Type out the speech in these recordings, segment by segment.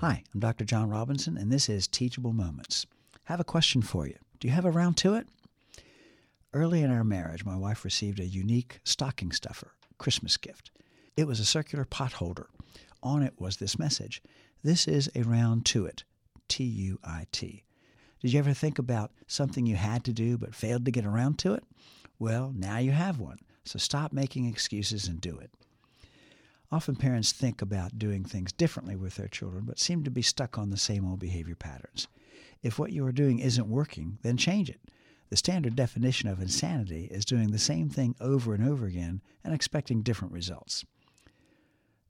Hi, I'm Dr. John Robinson, and this is Teachable Moments. I have a question for you. Do you have a round to it? Early in our marriage, my wife received a unique stocking stuffer, Christmas gift. It was a circular pot holder. On it was this message This is a round to it. T U I T. Did you ever think about something you had to do but failed to get around to it? Well, now you have one, so stop making excuses and do it. Often parents think about doing things differently with their children, but seem to be stuck on the same old behavior patterns. If what you are doing isn't working, then change it. The standard definition of insanity is doing the same thing over and over again and expecting different results.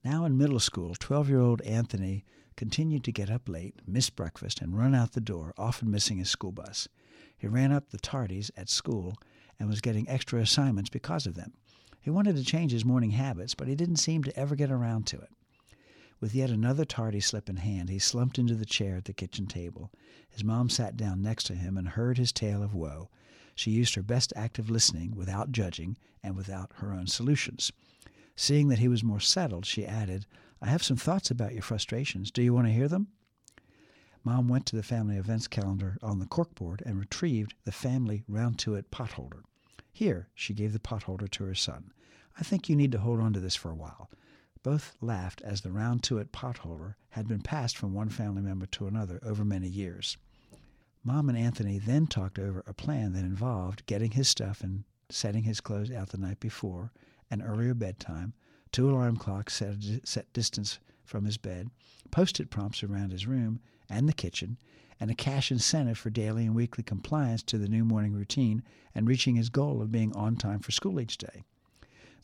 Now in middle school, 12 year old Anthony continued to get up late, miss breakfast, and run out the door, often missing his school bus. He ran up the tardies at school and was getting extra assignments because of them. He wanted to change his morning habits, but he didn't seem to ever get around to it. With yet another tardy slip in hand, he slumped into the chair at the kitchen table. His mom sat down next to him and heard his tale of woe. She used her best active listening without judging and without her own solutions. Seeing that he was more settled, she added, I have some thoughts about your frustrations. Do you want to hear them? Mom went to the family events calendar on the corkboard and retrieved the family round to it potholder. Here, she gave the potholder to her son. I think you need to hold on to this for a while. Both laughed as the round to it potholder had been passed from one family member to another over many years. Mom and Anthony then talked over a plan that involved getting his stuff and setting his clothes out the night before, an earlier bedtime, two alarm clocks set, at set distance from his bed, post it prompts around his room and the kitchen, and a cash incentive for daily and weekly compliance to the new morning routine and reaching his goal of being on time for school each day.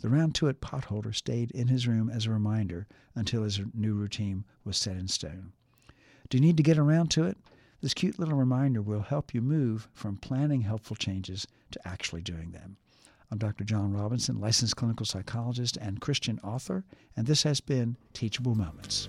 The round to it potholder stayed in his room as a reminder until his new routine was set in stone. Do you need to get around to it? This cute little reminder will help you move from planning helpful changes to actually doing them. I'm Dr. John Robinson, licensed clinical psychologist and Christian author, and this has been Teachable Moments.